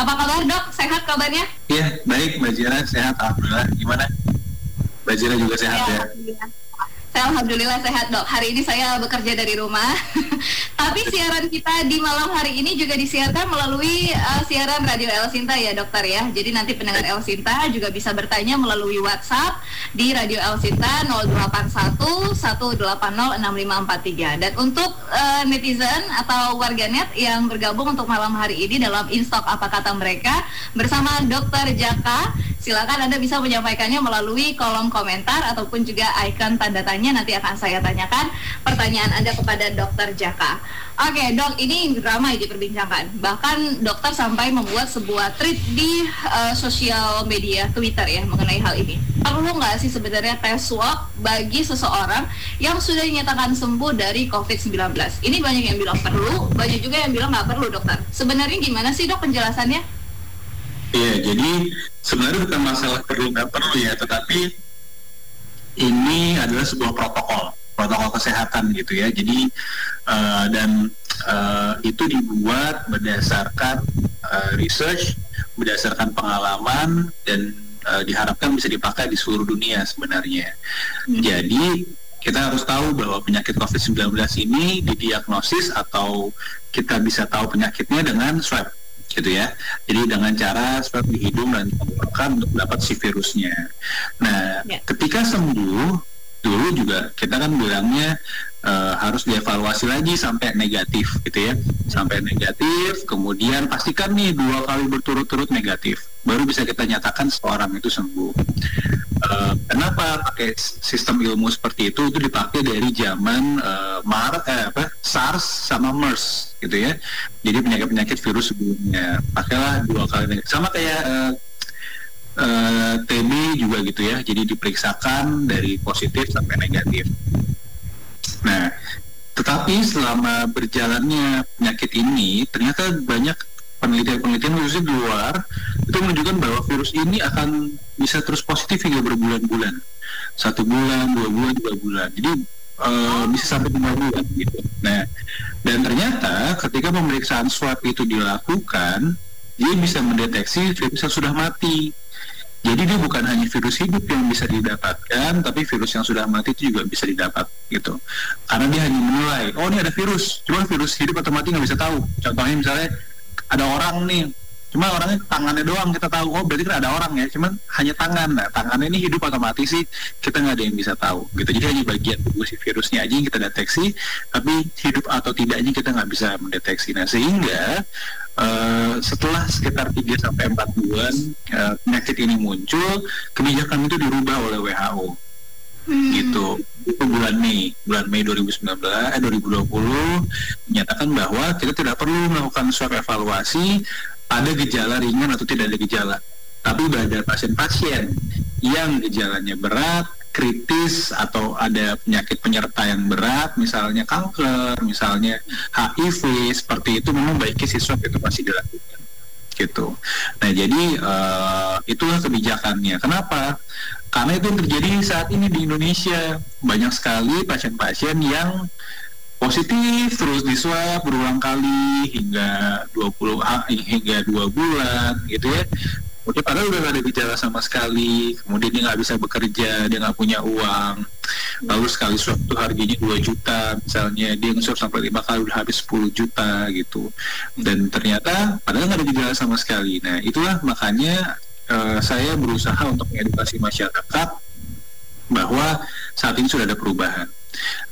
Apa kabar dok? Sehat kabarnya? Iya, baik Mbak Jira, sehat Alhamdulillah. Gimana? Mbak Jira juga sehat ya? ya? Saya alhamdulillah sehat dok. Hari ini saya bekerja dari rumah. Tapi siaran kita di malam hari ini juga disiarkan melalui uh, siaran Radio El Sinta ya dokter ya. Jadi nanti pendengar El Sinta juga bisa bertanya melalui WhatsApp di Radio El Sinta 081 180 6543. Dan untuk uh, netizen atau warganet yang bergabung untuk malam hari ini dalam Instok apa kata mereka bersama Dokter Jaka, silakan Anda bisa menyampaikannya melalui kolom komentar ataupun juga icon tanda tanya nanti akan saya tanyakan pertanyaan Anda kepada Dokter Jaka. Oke, dok, ini ramai diperbincangkan. Bahkan dokter sampai membuat sebuah tweet di uh, sosial media Twitter ya mengenai hal ini. Perlu nggak sih sebenarnya tes swab bagi seseorang yang sudah dinyatakan sembuh dari COVID-19? Ini banyak yang bilang perlu, banyak juga yang bilang nggak perlu, dokter. Sebenarnya gimana sih dok penjelasannya? Iya, jadi sebenarnya bukan masalah perlu nggak perlu ya, tetapi ini adalah sebuah protokol protokol kesehatan gitu ya. Jadi uh, dan uh, itu dibuat berdasarkan uh, research berdasarkan pengalaman dan uh, diharapkan bisa dipakai di seluruh dunia sebenarnya. Hmm. jadi kita harus tahu bahwa penyakit COVID-19 ini didiagnosis atau kita bisa tahu penyakitnya dengan swab gitu ya. Jadi dengan cara swab di hidung dan tenggorokan untuk dapat si virusnya. Nah, ya. ketika sembuh dulu juga kita kan bilangnya uh, harus dievaluasi lagi sampai negatif gitu ya. Sampai negatif kemudian pastikan nih dua kali berturut-turut negatif baru bisa kita nyatakan seorang itu sembuh. Uh, kenapa pakai sistem ilmu seperti itu? Itu dipakai dari zaman uh, Mar eh, apa SARS sama MERS gitu ya. Jadi penyakit-penyakit virus sebelumnya. Pakailah dua kali negatif. Sama kayak uh, uh, TB juga gitu ya. Jadi diperiksakan dari positif sampai negatif nah tetapi selama berjalannya penyakit ini ternyata banyak penelitian-penelitian khususnya di luar itu menunjukkan bahwa virus ini akan bisa terus positif hingga berbulan-bulan. Satu bulan dua bulan tiga bulan. Jadi uh, bisa sampai lima bulan gitu. Nah dan ternyata ketika pemeriksaan swab itu dilakukan dia bisa mendeteksi virus yang sudah mati jadi dia bukan hanya virus hidup yang bisa didapatkan, tapi virus yang sudah mati itu juga bisa didapat gitu. Karena dia hanya menilai, oh ini ada virus, cuma virus hidup atau mati nggak bisa tahu. Contohnya misalnya ada orang nih, cuma orangnya tangannya doang kita tahu, oh berarti kan ada orang ya, cuma hanya tangan. Nah, tangannya ini hidup atau mati sih kita nggak ada yang bisa tahu gitu. Jadi hanya bagian tubuh si virusnya aja yang kita deteksi, tapi hidup atau tidaknya kita nggak bisa mendeteksi. Nah sehingga Uh, setelah sekitar 3 sampai 4 bulan uh, penyakit ini muncul, kebijakan itu dirubah oleh WHO. Hmm. Gitu. Itu bulan Mei, bulan Mei 2019 eh 2020 menyatakan bahwa kita tidak perlu melakukan swab evaluasi pada gejala ringan atau tidak ada gejala. Tapi pada pasien-pasien yang gejalanya berat, kritis atau ada penyakit penyerta yang berat, misalnya kanker, misalnya HIV, seperti itu memang baiknya si swab itu masih dilakukan gitu. Nah jadi uh, itulah kebijakannya. Kenapa? Karena itu yang terjadi saat ini di Indonesia banyak sekali pasien-pasien yang positif terus di swab berulang kali hingga 20 hingga dua bulan gitu ya Kemudian padahal udah gak ada gejala sama sekali, kemudian dia nggak bisa bekerja, dia nggak punya uang, lalu sekali swab harganya 2 juta, misalnya dia nge sampai lima kali udah habis 10 juta gitu, dan ternyata padahal nggak ada gejala sama sekali. Nah itulah makanya uh, saya berusaha untuk mengedukasi masyarakat bahwa saat ini sudah ada perubahan.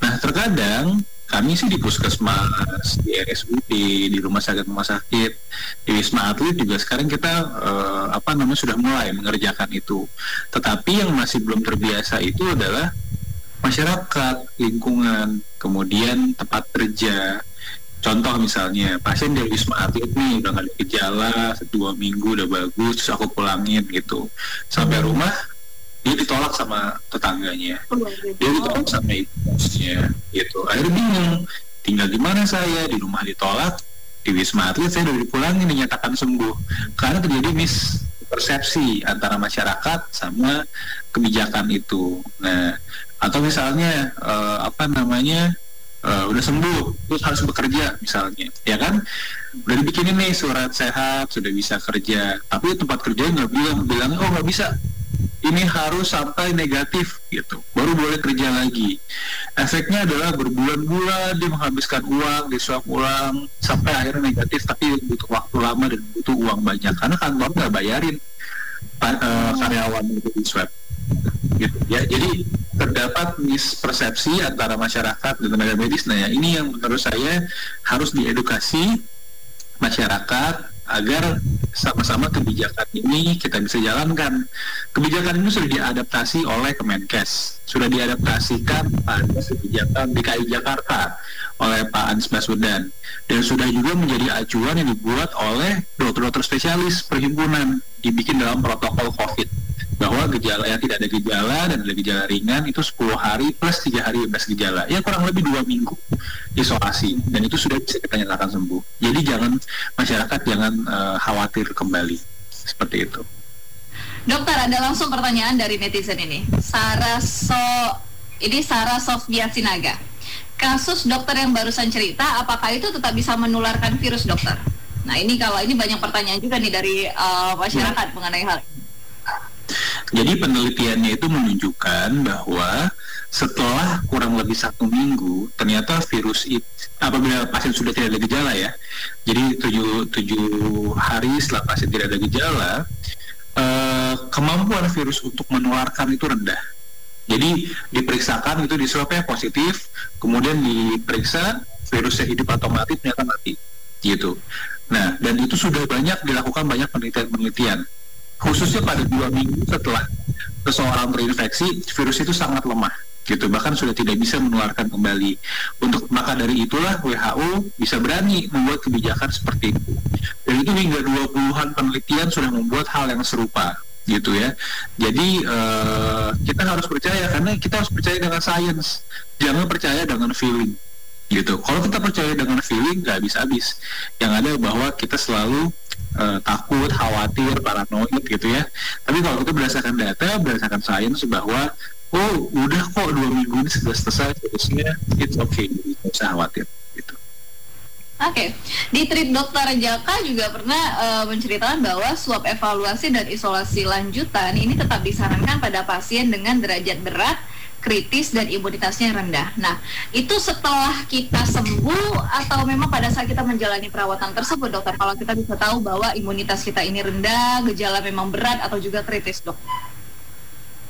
Nah terkadang kami sih di puskesmas, di RSUD, di rumah sakit rumah sakit, di wisma atlet juga sekarang kita uh, apa namanya sudah mulai mengerjakan itu. Tetapi yang masih belum terbiasa itu adalah masyarakat, lingkungan, kemudian tempat kerja. Contoh misalnya pasien dari wisma atlet nih udah gak ada gejala dua minggu udah bagus, terus aku pulangin gitu sampai rumah dia ditolak sama tetangganya. Dia ditolak sama ibunya gitu. Akhirnya bingung tinggal di mana saya? Di rumah ditolak di wisma atlet saya udah dipulangin dinyatakan sembuh. Karena terjadi mis persepsi antara masyarakat sama kebijakan itu. Nah atau misalnya uh, apa namanya uh, udah sembuh terus harus bekerja misalnya. Ya kan? Udah dibikinin nih surat sehat sudah bisa kerja. Tapi tempat kerja nggak bilang bilang oh nggak bisa ini harus sampai negatif gitu. Baru boleh kerja lagi. Efeknya adalah berbulan-bulan dia menghabiskan uang disuap ulang sampai akhirnya negatif tapi butuh waktu lama dan butuh uang banyak. Karena kantor nggak bayarin uh, karyawan itu di swab. Gitu ya. Jadi terdapat mispersepsi antara masyarakat dan tenaga medis. Nah ya ini yang menurut saya harus diedukasi masyarakat agar sama-sama kebijakan ini kita bisa jalankan. Kebijakan ini sudah diadaptasi oleh Kemenkes, sudah diadaptasikan pada kebijakan DKI Jakarta oleh Pak Anies Baswedan. Dan sudah juga menjadi acuan yang dibuat oleh dokter-dokter spesialis perhimpunan dibikin dalam protokol COVID bahwa gejala yang tidak ada gejala dan ada gejala ringan itu 10 hari plus tiga hari bebas gejala. Ya kurang lebih dua minggu isolasi. Dan itu sudah bisa kita nyatakan sembuh. Jadi jangan masyarakat jangan uh, khawatir kembali. Seperti itu. Dokter ada langsung pertanyaan dari netizen ini. Sarah So ini Sarah Sofia Sinaga. Kasus dokter yang barusan cerita apakah itu tetap bisa menularkan virus dokter? Nah ini kalau ini banyak pertanyaan juga nih dari uh, masyarakat ya. mengenai hal ini jadi penelitiannya itu menunjukkan bahwa setelah kurang lebih satu minggu, ternyata virus itu apabila pasien sudah tidak ada gejala ya, jadi tujuh, tujuh hari setelah pasien tidak ada gejala, eh, kemampuan virus untuk menularkan itu rendah. Jadi diperiksakan itu di swabnya positif, kemudian diperiksa virusnya hidup atau mati ternyata mati, gitu. Nah, dan itu sudah banyak dilakukan banyak penelitian-penelitian khususnya pada dua minggu setelah seseorang terinfeksi virus itu sangat lemah gitu. Bahkan sudah tidak bisa menularkan kembali. Untuk maka dari itulah WHO bisa berani membuat kebijakan seperti itu. Dan itu hingga 20-an penelitian sudah membuat hal yang serupa gitu ya. Jadi uh, kita harus percaya karena kita harus percaya dengan sains. Jangan percaya dengan feeling gitu. Kalau kita percaya dengan feeling nggak habis-habis yang ada bahwa kita selalu uh, takut, khawatir, paranoid gitu ya. Tapi kalau kita berdasarkan data, berdasarkan sains bahwa oh udah kok dua minggu ini sudah selesai, terusnya it's okay, tidak usah khawatir gitu. Oke, okay. di trip dokter Jaka juga pernah uh, menceritakan bahwa swab evaluasi dan isolasi lanjutan ini tetap disarankan pada pasien dengan derajat berat kritis dan imunitasnya rendah. Nah, itu setelah kita sembuh atau memang pada saat kita menjalani perawatan tersebut, dokter? Kalau kita bisa tahu bahwa imunitas kita ini rendah, gejala memang berat atau juga kritis, dok?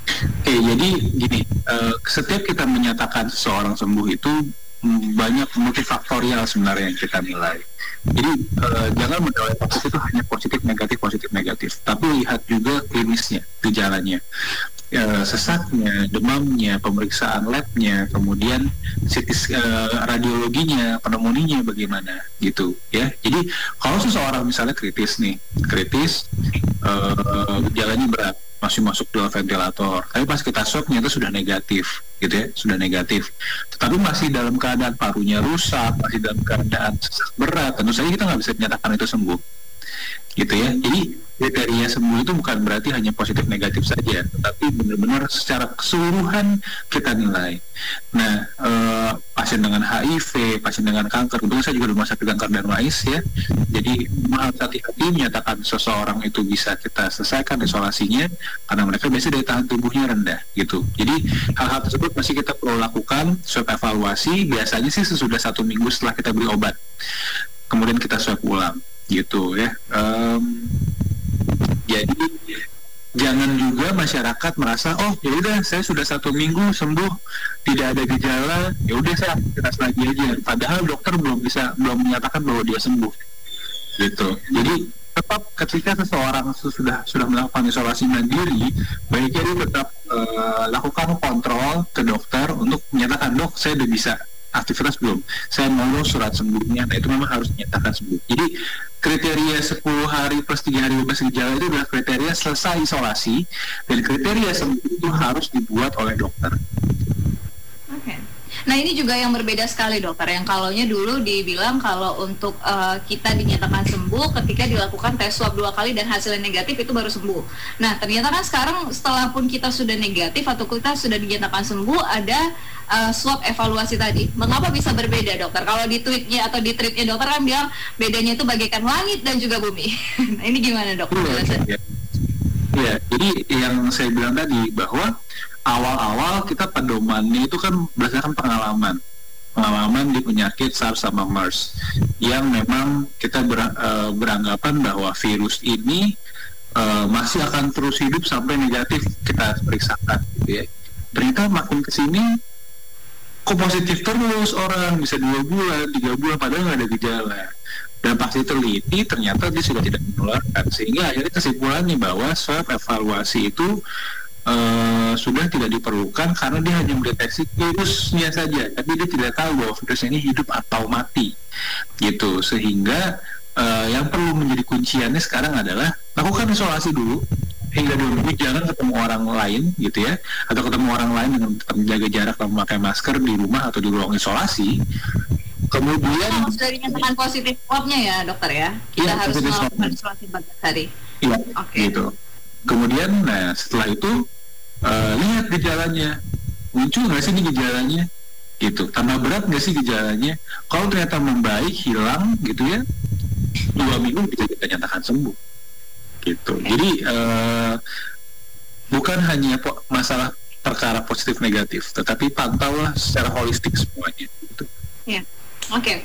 Oke, jadi gini, uh, setiap kita menyatakan seseorang sembuh itu banyak multifaktorial sebenarnya yang kita nilai. Jadi uh, jangan menilai positif itu hanya positif negatif positif negatif, tapi lihat juga klinisnya, gejalanya uh, sesaknya, demamnya, pemeriksaan labnya, kemudian uh, eh, radiologinya, pneumonia bagaimana gitu ya. Jadi kalau seseorang misalnya kritis nih, kritis uh, gejalanya berat, masih masuk dalam ventilator, tapi pas kita swab ternyata sudah negatif gitu ya, sudah negatif. Tetapi masih dalam keadaan parunya rusak, masih dalam keadaan sesak berat, tentu saja kita nggak bisa menyatakan itu sembuh gitu ya. Jadi kriteria sembuh itu bukan berarti hanya positif negatif saja, tetapi benar-benar secara keseluruhan kita nilai. Nah, eh, pasien dengan HIV, pasien dengan kanker, kebetulan saya juga di rumah sakit kanker dan mais ya. Jadi harus hati-hati menyatakan seseorang itu bisa kita selesaikan isolasinya karena mereka biasa daya tahan tubuhnya rendah gitu. Jadi hal-hal tersebut masih kita perlu lakukan swab evaluasi. Biasanya sih sesudah satu minggu setelah kita beri obat, kemudian kita swab ulang gitu ya. Um, jadi jangan juga masyarakat merasa oh ya udah saya sudah satu minggu sembuh tidak ada gejala ya udah saya aktivitas lagi aja. Padahal dokter belum bisa belum menyatakan bahwa dia sembuh. Gitu. Jadi tetap ketika seseorang sudah sudah melakukan isolasi mandiri baiknya dia tetap uh, lakukan kontrol ke dokter untuk menyatakan dok saya udah bisa. Aktivitas belum. Saya mau surat sembuhnya. Nah itu memang harus dinyatakan sembuh. Jadi kriteria 10 hari plus 3 hari bebas gejala itu adalah kriteria selesai isolasi dan kriteria sembuh itu harus dibuat oleh dokter. Nah ini juga yang berbeda sekali dokter. Yang kalaunya dulu dibilang kalau untuk uh, kita dinyatakan sembuh ketika dilakukan tes swab dua kali dan hasilnya negatif itu baru sembuh. Nah ternyata kan sekarang setelah pun kita sudah negatif atau kita sudah dinyatakan sembuh ada uh, swab evaluasi tadi. Mengapa bisa berbeda dokter? Kalau di tweetnya atau di tweetnya dokter kan bilang bedanya itu bagaikan langit dan juga bumi. nah, ini gimana dok? Iya, ya, jadi yang saya bilang tadi bahwa awal-awal kita pedomannya itu kan berdasarkan pengalaman pengalaman di penyakit SARS sama MERS yang memang kita ber, uh, beranggapan bahwa virus ini uh, masih akan terus hidup sampai negatif kita periksakan gitu ya. Ternyata makin ke sini kok positif terus orang bisa dua bulan, tiga bulan padahal nggak ada gejala. Dan pasti teliti ternyata dia sudah tidak menularkan sehingga akhirnya kesimpulannya bahwa swab evaluasi itu uh, sudah tidak diperlukan karena dia hanya mendeteksi virusnya saja, tapi dia tidak tahu bahwa virus ini hidup atau mati, gitu. Sehingga uh, yang perlu menjadi kunciannya sekarang adalah lakukan isolasi dulu. Hingga dua minggu jangan ketemu orang lain gitu ya. Atau ketemu orang lain dengan menjaga jarak dan memakai masker di rumah atau di ruang isolasi. Kemudian oh, sudah dinyatakan positif swabnya ya dokter ya. Kita ya, harus melakukan isolasi. empat hari. Iya okay. gitu. Kemudian nah setelah itu uh, lihat gejalanya. Muncul nggak sih ini gejalanya? Gitu. Tambah berat nggak sih gejalanya? Kalau ternyata membaik hilang gitu ya dua minggu bisa kita nyatakan sembuh. Gitu. Jadi uh, bukan hanya masalah perkara positif negatif tetapi pantaulah secara holistik semuanya gitu. ya Oke, okay.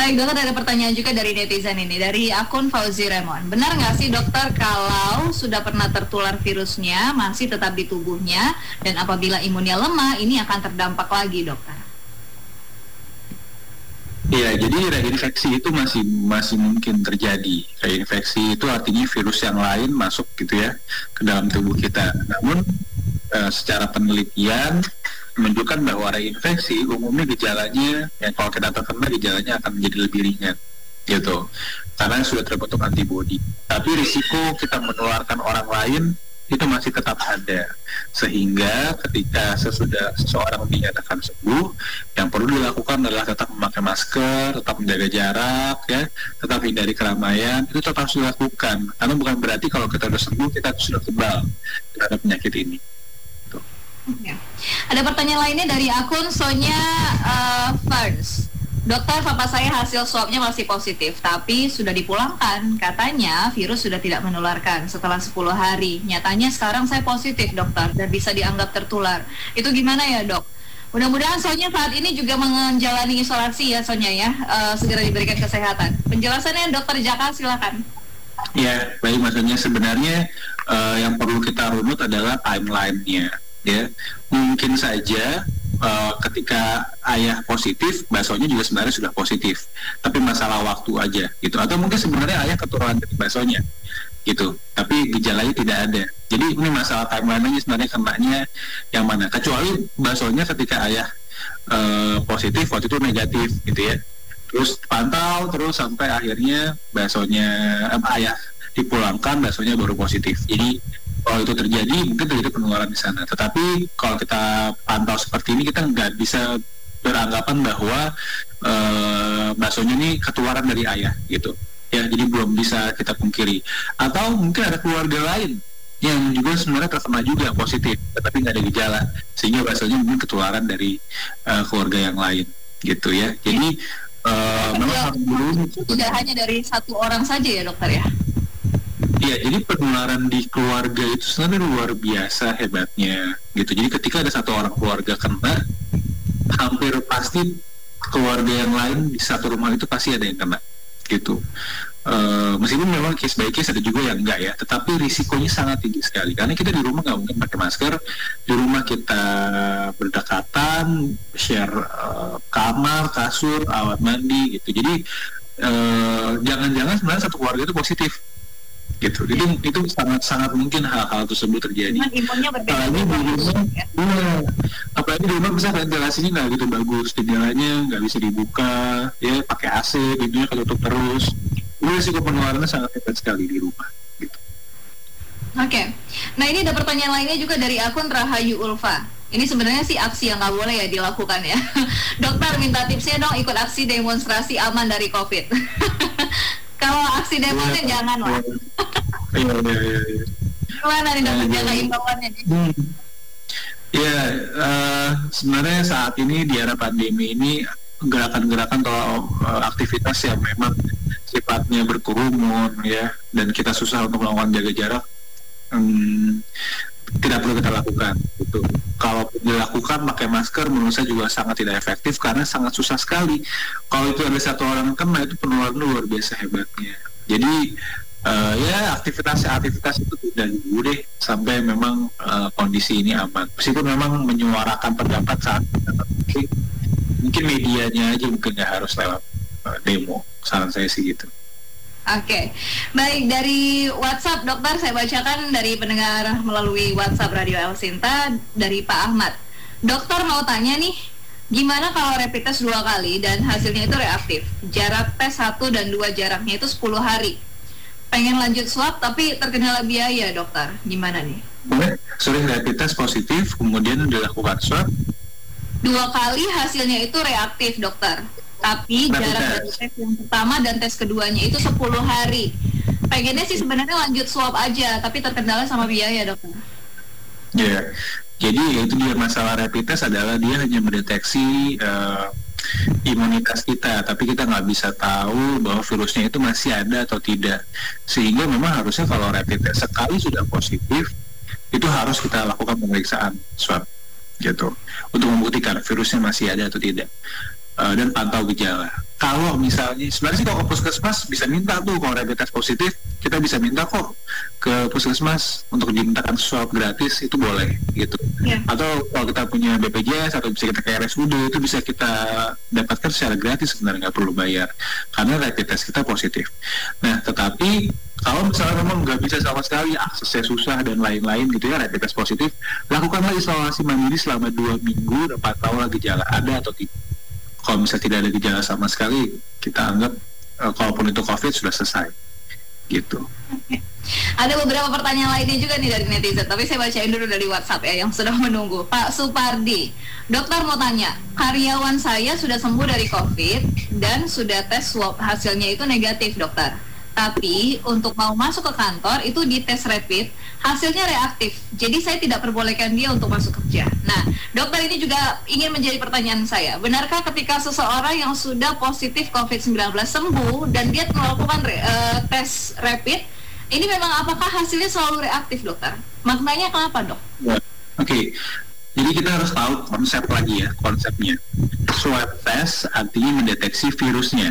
baik dokter ada pertanyaan juga dari netizen ini dari akun Fauzi Remon. Benar nggak sih dokter kalau sudah pernah tertular virusnya masih tetap di tubuhnya dan apabila imunnya lemah ini akan terdampak lagi dokter? Iya, jadi reinfeksi itu masih masih mungkin terjadi. Reinfeksi itu artinya virus yang lain masuk gitu ya ke dalam tubuh kita. Namun uh, secara penelitian menunjukkan bahwa reinfeksi umumnya gejalanya yang kalau kita terkena gejalanya akan menjadi lebih ringan gitu. Karena sudah terbentuk antibodi. Tapi risiko kita menularkan orang lain itu masih tetap ada. Sehingga ketika sesudah seseorang dinyatakan sembuh yang perlu dilakukan adalah tetap memakai masker tetap menjaga jarak ya tetap hindari keramaian itu tetap harus dilakukan. Karena bukan berarti kalau kita sudah sembuh kita sudah kebal terhadap penyakit ini Ya. Ada pertanyaan lainnya dari akun Sonya uh, Ferns. Dokter, papa saya hasil swabnya masih positif, tapi sudah dipulangkan. Katanya virus sudah tidak menularkan setelah 10 hari. Nyatanya sekarang saya positif, dokter, dan bisa dianggap tertular. Itu gimana ya, dok? Mudah-mudahan Sonya saat ini juga menjalani isolasi ya, Sonya ya. Uh, segera diberikan kesehatan. Penjelasannya, dokter Jaka, silakan. Ya, baik maksudnya sebenarnya uh, yang perlu kita runut adalah timelinenya ya. Mungkin saja uh, ketika ayah positif baksonya juga sebenarnya sudah positif. Tapi masalah waktu aja gitu. Atau mungkin sebenarnya ayah keturunan dari baksonya gitu. Tapi gejalanya tidak ada. Jadi ini masalah timeline aja sebenarnya kenanya yang mana. Kecuali baksonya ketika ayah uh, positif waktu itu negatif gitu ya. Terus pantau terus sampai akhirnya baksonya eh, ayah dipulangkan baksonya baru positif. Jadi kalau itu terjadi mungkin terjadi penularan di sana. Tetapi kalau kita pantau seperti ini kita nggak bisa beranggapan bahwa uh, baksonya ini ketularan dari ayah gitu. Ya, jadi belum bisa kita pungkiri. Atau mungkin ada keluarga lain yang juga sebenarnya terkena juga positif, tetapi nggak ada gejala, sehingga baksonya mungkin ketularan dari uh, keluarga yang lain, gitu ya. Jadi uh, memang harus tidak hanya dari satu orang saja ya dokter ya. Iya, jadi penularan di keluarga itu sebenarnya luar biasa hebatnya gitu. Jadi ketika ada satu orang keluarga kena, hampir pasti keluarga yang lain di satu rumah itu pasti ada yang kena gitu. Uh, meskipun memang case by case ada juga yang enggak ya, tetapi risikonya sangat tinggi sekali karena kita di rumah nggak mungkin pakai masker, di rumah kita berdekatan, share uh, kamar, kasur, alat mandi gitu. Jadi eh, jangan-jangan uh, sebenarnya satu keluarga itu positif gitu itu itu sangat sangat mungkin hal-hal tersebut terjadi imunnya berbeda apalagi di rumah ya, apalagi di rumah bisa ventilasinya nggak gitu bagus jendelanya nggak bisa dibuka ya pakai AC pintunya ketutup terus ini risiko penularannya sangat hebat sekali di rumah gitu Oke, okay. nah ini ada pertanyaan lainnya juga dari akun Rahayu Ulfa. Ini sebenarnya sih aksi yang nggak boleh ya dilakukan ya. Dokter minta tipsnya dong ikut aksi demonstrasi aman dari COVID. Kalau aksi demonnya ya, jangan lah. Iya, iya, iya. iya. Gimana nih dokter jaga imbauannya nih? Hmm. Ya, uh, sebenarnya saat ini di era pandemi ini gerakan-gerakan atau uh, aktivitas yang memang sifatnya berkerumun ya dan kita susah untuk melakukan jaga jarak um, tidak perlu kita lakukan gitu. Kalau dilakukan pakai masker menurut saya juga sangat tidak efektif karena sangat susah sekali. Kalau itu ada satu orang kena itu penularan luar biasa hebatnya. Jadi uh, ya aktivitas-aktivitas itu tidak dulu deh sampai memang uh, kondisi ini aman. Meskipun memang menyuarakan pendapat saat mungkin mungkin medianya aja mungkin harus lewat uh, demo. Saran saya sih gitu. Oke, okay. baik dari WhatsApp dokter saya bacakan dari pendengar melalui WhatsApp Radio El Sinta dari Pak Ahmad. Dokter mau tanya nih, gimana kalau rapid test dua kali dan hasilnya itu reaktif? Jarak tes satu dan dua jaraknya itu 10 hari pengen lanjut swab tapi terkendala biaya dokter gimana nih boleh sering rapid test positif kemudian dilakukan swab dua kali hasilnya itu reaktif dokter tapi rapid jarak test. dari tes yang pertama dan tes keduanya itu 10 hari pengennya sih sebenarnya lanjut swab aja tapi terkendala sama biaya dokter ya yeah. jadi itu dia masalah rapid test adalah dia hanya mendeteksi uh, imunitas kita, tapi kita nggak bisa tahu bahwa virusnya itu masih ada atau tidak. Sehingga memang harusnya kalau rapid test sekali sudah positif, itu harus kita lakukan pemeriksaan swab gitu untuk membuktikan virusnya masih ada atau tidak uh, dan pantau gejala. Kalau misalnya sebenarnya sih kalau ke puskesmas bisa minta tuh kalau rapid test positif kita bisa minta kok ke puskesmas untuk dimintakan swab gratis itu boleh gitu. Yeah. atau kalau kita punya BPJS atau bisa kita ke RSUD itu bisa kita dapatkan secara gratis sebenarnya nggak perlu bayar karena rapid test kita positif. Nah tetapi kalau misalnya memang nggak bisa sama sekali aksesnya susah dan lain-lain gitu ya rapid test positif lakukanlah isolasi mandiri selama dua minggu dapat tahu gejala ada atau tidak kalau misalnya tidak ada gejala sama sekali kita anggap uh, kalaupun itu COVID sudah selesai gitu. Ada beberapa pertanyaan lainnya juga nih dari netizen, tapi saya bacain dulu dari WhatsApp ya yang sudah menunggu. Pak Supardi, dokter mau tanya, karyawan saya sudah sembuh dari COVID dan sudah tes swab hasilnya itu negatif dokter tapi untuk mau masuk ke kantor itu di tes rapid hasilnya reaktif. Jadi saya tidak perbolehkan dia untuk masuk kerja. Nah, dokter ini juga ingin menjadi pertanyaan saya. Benarkah ketika seseorang yang sudah positif COVID-19 sembuh dan dia melakukan uh, tes rapid, ini memang apakah hasilnya selalu reaktif, dokter? Maknanya kenapa, dok? Ya, Oke. Okay. Jadi kita harus tahu konsep lagi ya, konsepnya. Swab test artinya mendeteksi virusnya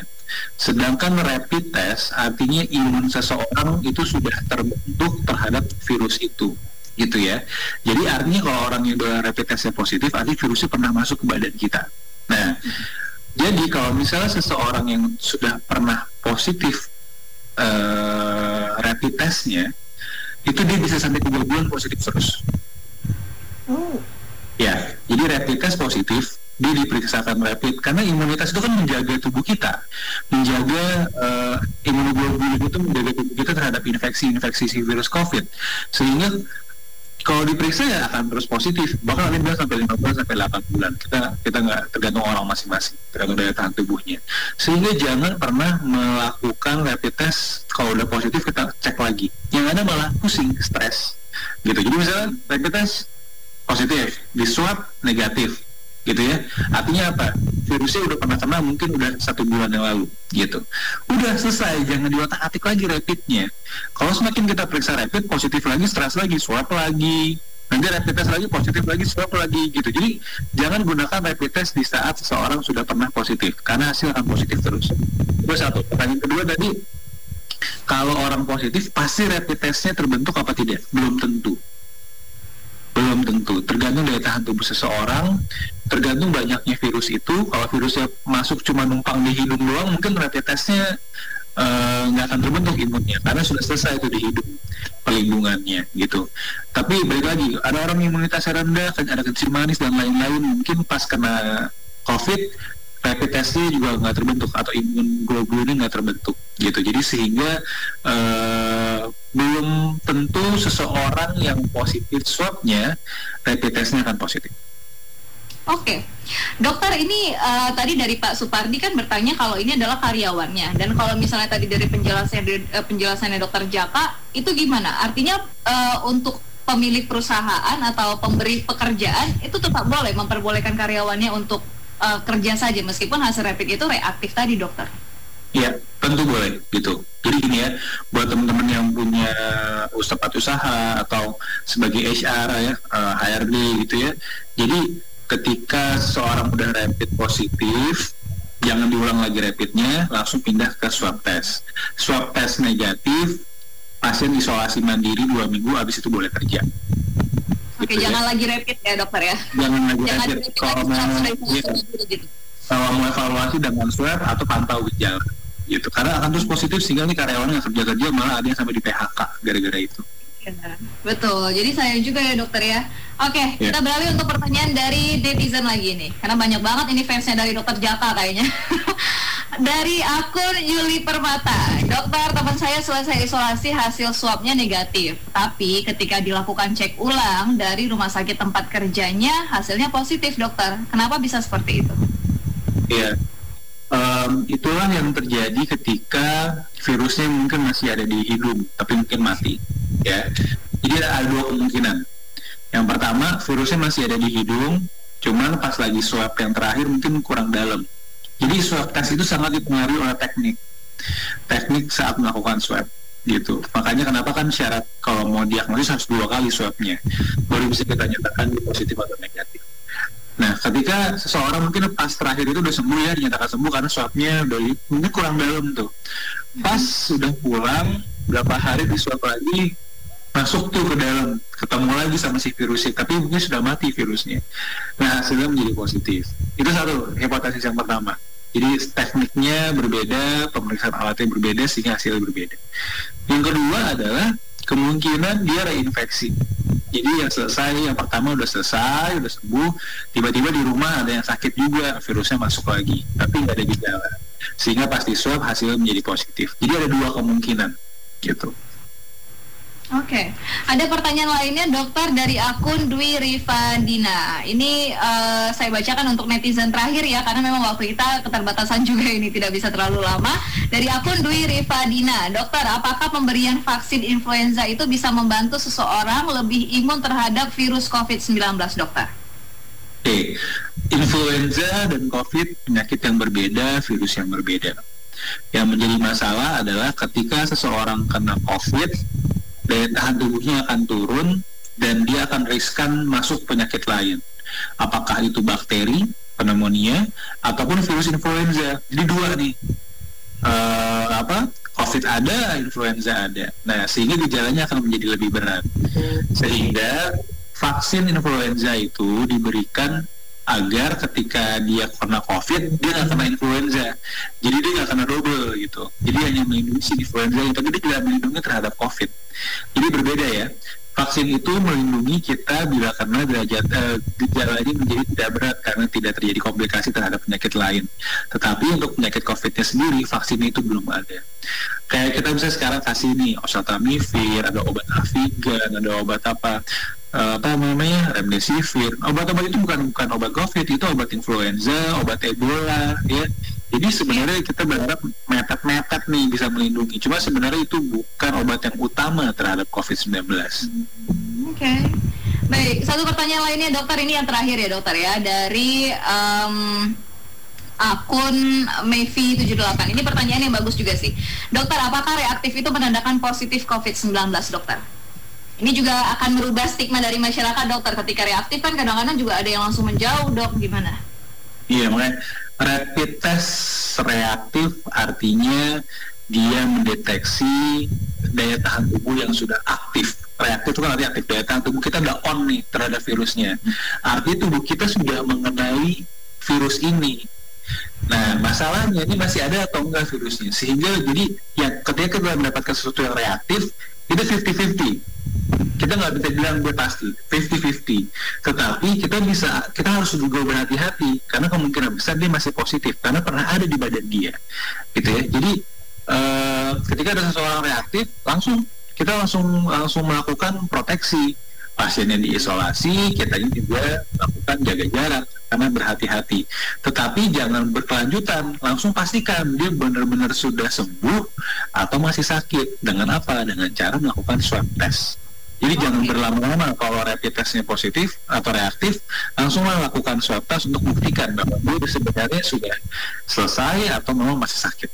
Sedangkan rapid test artinya imun seseorang itu sudah terbentuk terhadap virus itu gitu ya. Jadi artinya kalau orang yang udah rapid testnya positif, artinya virusnya pernah masuk ke badan kita. Nah, jadi kalau misalnya seseorang yang sudah pernah positif uh, rapid testnya, itu dia bisa sampai tiga bulan positif terus. Oh. Ya, jadi rapid test positif dia diperiksakan rapid. Karena imunitas itu kan menjaga tubuh kita. Menjaga uh, imunoglobulin itu menjaga tubuh kita terhadap infeksi-infeksi si virus COVID. Sehingga kalau diperiksa ya akan terus positif. Bahkan nanti bilang sampai 5 bulan sampai 8 bulan. Kita kita nggak tergantung orang masing-masing. Tergantung daya tahan tubuhnya. Sehingga jangan pernah melakukan rapid test. Kalau udah positif kita cek lagi. Yang ada malah pusing stres. Gitu. Jadi misalnya rapid test positif di swab negatif gitu ya. Artinya apa? Virusnya udah pernah kena mungkin udah satu bulan yang lalu gitu. Udah selesai jangan diotak atik lagi rapidnya. Kalau semakin kita periksa rapid positif lagi stres lagi swab lagi. Nanti rapid test lagi positif lagi swab lagi gitu. Jadi jangan gunakan rapid test di saat seseorang sudah pernah positif karena hasil akan positif terus. Itu satu. Pertanyaan kedua tadi kalau orang positif pasti rapid testnya terbentuk apa tidak? Belum tentu belum tentu. Tergantung daya tahan tubuh seseorang tergantung banyaknya virus itu. Kalau virusnya masuk cuma numpang di hidung doang mungkin rapid testnya eh, nggak uh, akan terbentuk imunnya karena sudah selesai itu di hidung pelindungannya gitu. Tapi balik lagi ada orang imunitasnya rendah ada kencing manis dan lain-lain. Mungkin pas kena covid rapid testnya juga nggak terbentuk atau imun globulinnya nggak terbentuk gitu jadi sehingga uh, belum tentu seseorang yang positif swabnya rapid testnya akan positif Oke, dokter ini uh, tadi dari Pak Supardi kan bertanya kalau ini adalah karyawannya dan kalau misalnya tadi dari penjelasan uh, penjelasannya dokter Jaka itu gimana? Artinya uh, untuk pemilik perusahaan atau pemberi pekerjaan itu tetap boleh memperbolehkan karyawannya untuk uh, kerja saja meskipun hasil rapid itu reaktif tadi dokter? Iya, tentu boleh gitu. Jadi gini ya, buat teman-teman yang punya tempat usaha atau sebagai HR ya, uh, HRD gitu ya. Jadi ketika seorang udah rapid positif jangan diulang lagi rapidnya langsung pindah ke swab test swab test negatif pasien isolasi mandiri dua minggu habis itu boleh kerja Oke, gitu jangan ya. lagi rapid ya dokter ya. Jangan lagi jangan rapid. Kalau mau ya, gitu. kalau mau evaluasi dengan swab atau pantau gejala gitu. Karena akan terus positif sehingga nih karyawan yang kerja kerja malah ada yang sampai di PHK gara-gara itu. Betul. Jadi saya juga ya dokter ya. Oke, yeah. kita beralih untuk pertanyaan dari netizen lagi nih. Karena banyak banget ini fansnya dari dokter Jaka kayaknya. dari akun Yuli Permata. Dokter, teman saya selesai isolasi hasil swabnya negatif. Tapi ketika dilakukan cek ulang dari rumah sakit tempat kerjanya, hasilnya positif dokter. Kenapa bisa seperti itu? Iya. Yeah. Um, itulah yang terjadi ketika virusnya mungkin masih ada di hidung, tapi mungkin mati ya. Jadi ada dua kemungkinan. Yang pertama virusnya masih ada di hidung cuman pas lagi swab yang terakhir mungkin kurang dalam. Jadi swab test itu sangat dipengaruhi oleh teknik. Teknik saat melakukan swab gitu. Makanya kenapa kan syarat kalau mau diagnosis harus dua kali swabnya. Baru bisa kita nyatakan positif atau negatif Nah, ketika seseorang mungkin pas terakhir itu udah sembuh ya, dinyatakan sembuh karena swabnya udah mungkin kurang dalam tuh. Pas sudah pulang, berapa hari di swab lagi, masuk tuh ke dalam ketemu lagi sama si virusnya tapi mungkin sudah mati virusnya. Nah hasilnya menjadi positif. Itu satu hipotesis yang pertama. Jadi tekniknya berbeda pemeriksaan alatnya berbeda sehingga hasilnya berbeda. Yang kedua adalah kemungkinan dia reinfeksi. Jadi yang selesai yang pertama udah selesai udah sembuh tiba-tiba di rumah ada yang sakit juga virusnya masuk lagi. Tapi nggak ada gejala. Sehingga pasti swab hasilnya menjadi positif. Jadi ada dua kemungkinan gitu Oke, okay. ada pertanyaan lainnya dokter dari akun Dwi Rifandina. Ini uh, saya bacakan untuk netizen terakhir ya, karena memang waktu kita keterbatasan juga ini tidak bisa terlalu lama. Dari akun Dwi Rifandina, dokter, apakah pemberian vaksin influenza itu bisa membantu seseorang lebih imun terhadap virus COVID-19, dokter? Oke, okay. influenza dan COVID penyakit yang berbeda, virus yang berbeda. Yang menjadi masalah adalah ketika seseorang kena COVID daya tahan tubuhnya akan turun dan dia akan riskan masuk penyakit lain. Apakah itu bakteri, pneumonia, ataupun virus influenza. Jadi dua nih. Uh, apa? COVID ada, influenza ada. Nah, sehingga gejalanya akan menjadi lebih berat. Sehingga vaksin influenza itu diberikan agar ketika dia kena COVID dia nggak kena influenza. Jadi dia nggak kena double gitu. Jadi hanya melindungi si influenza tapi dia tidak melindungi terhadap COVID. Jadi berbeda ya. Vaksin itu melindungi kita bila karena derajat uh, gejalanya menjadi tidak berat karena tidak terjadi komplikasi terhadap penyakit lain. Tetapi untuk penyakit COVID-nya sendiri vaksin itu belum ada. Kayak kita bisa sekarang kasih nih oseltamivir, ada obat Avigan, ada obat apa uh, apa namanya remdesivir obat-obat itu bukan bukan obat covid itu obat influenza obat ebola ya jadi sebenarnya kita berharap mepet-mepet nih bisa melindungi cuma sebenarnya itu bukan obat yang utama terhadap covid 19 oke okay. baik satu pertanyaan lainnya dokter ini yang terakhir ya dokter ya dari um, akun Mevi78. Ini pertanyaan yang bagus juga sih. Dokter, apakah reaktif itu menandakan positif COVID-19, dokter? Ini juga akan merubah stigma dari masyarakat dokter. Ketika reaktif kan kadang-kadang juga ada yang langsung menjauh dok. Gimana? Iya makanya rapid test reaktif artinya dia mendeteksi daya tahan tubuh yang sudah aktif. Reaktif itu kan artinya aktif daya tahan tubuh kita udah on nih terhadap virusnya. Artinya tubuh kita sudah mengenali virus ini. Nah, masalahnya ini masih ada atau enggak virusnya. Sehingga jadi ya ketika kita mendapatkan sesuatu yang reaktif, itu 50-50 kita nggak bisa bilang gue pasti. 50-50 tetapi kita bisa kita harus juga berhati-hati. Karena kemungkinan besar dia masih positif. Karena pernah ada di badan dia. Gitu ya. Jadi uh, ketika ada seseorang reaktif langsung kita langsung langsung melakukan proteksi pasiennya diisolasi, kita ini juga lakukan jaga jarak karena berhati-hati. Tetapi jangan berkelanjutan, langsung pastikan dia benar-benar sudah sembuh atau masih sakit. Dengan apa? Dengan cara melakukan swab test. Jadi okay. jangan berlama-lama kalau rapid testnya positif atau reaktif, langsunglah lakukan swab test untuk buktikan bahwa dia sebenarnya sudah selesai atau memang masih sakit.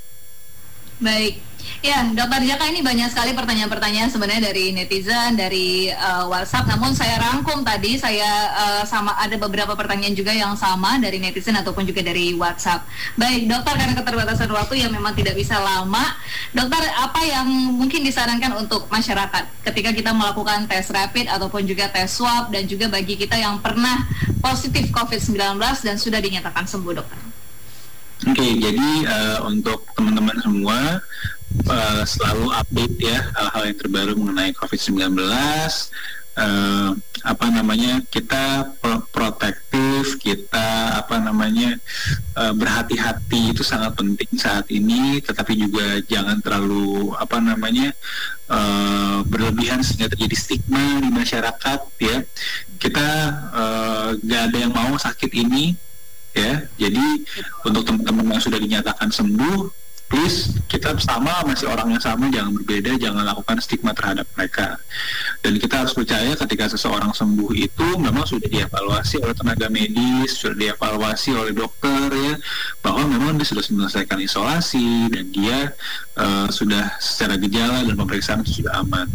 Baik, ya Dokter Jaka ini banyak sekali pertanyaan-pertanyaan sebenarnya dari netizen, dari uh, WhatsApp. Namun saya rangkum tadi, saya uh, sama ada beberapa pertanyaan juga yang sama dari netizen ataupun juga dari WhatsApp. Baik, Dokter karena keterbatasan waktu yang memang tidak bisa lama, Dokter apa yang mungkin disarankan untuk masyarakat ketika kita melakukan tes rapid ataupun juga tes swab dan juga bagi kita yang pernah positif COVID-19 dan sudah dinyatakan sembuh, Dokter? Oke, okay, jadi uh, untuk teman-teman semua uh, selalu update ya hal-hal yang terbaru mengenai COVID-19. Uh, apa namanya kita pro protektif, kita apa namanya uh, berhati-hati itu sangat penting saat ini. Tetapi juga jangan terlalu apa namanya uh, berlebihan sehingga terjadi stigma di masyarakat ya. Kita uh, gak ada yang mau sakit ini ya jadi untuk teman-teman yang sudah dinyatakan sembuh please kita sama masih orang yang sama jangan berbeda jangan lakukan stigma terhadap mereka. Dan kita harus percaya ketika seseorang sembuh itu memang sudah dievaluasi oleh tenaga medis sudah dievaluasi oleh dokter ya bahwa memang dia sudah menyelesaikan isolasi dan dia uh, sudah secara gejala dan pemeriksaan sudah aman.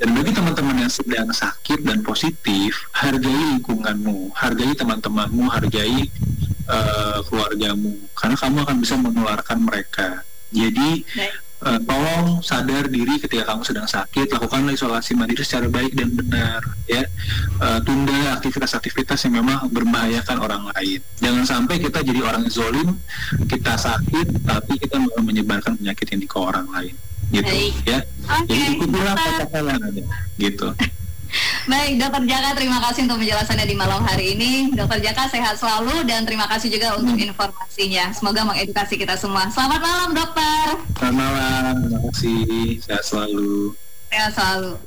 Dan bagi teman-teman yang sedang sakit dan positif hargai lingkunganmu hargai teman-temanmu hargai uh, keluargamu karena kamu akan bisa menularkan mereka jadi uh, tolong sadar diri ketika kamu sedang sakit lakukanlah isolasi mandiri secara baik dan benar ya. Uh, tunda aktivitas-aktivitas yang memang berbahayakan orang lain. Jangan sampai kita jadi orang zolim kita sakit tapi kita menyebarkan penyakit ini ke orang lain. Gitu baik. ya. Okay. jadi ikutilah kata-kata gitu Baik, Dokter Jaka, terima kasih untuk penjelasannya di malam hari ini. Dokter Jaka sehat selalu dan terima kasih juga untuk informasinya. Semoga mengedukasi kita semua. Selamat malam, Dokter. Selamat malam, terima kasih. Sehat selalu. Sehat selalu.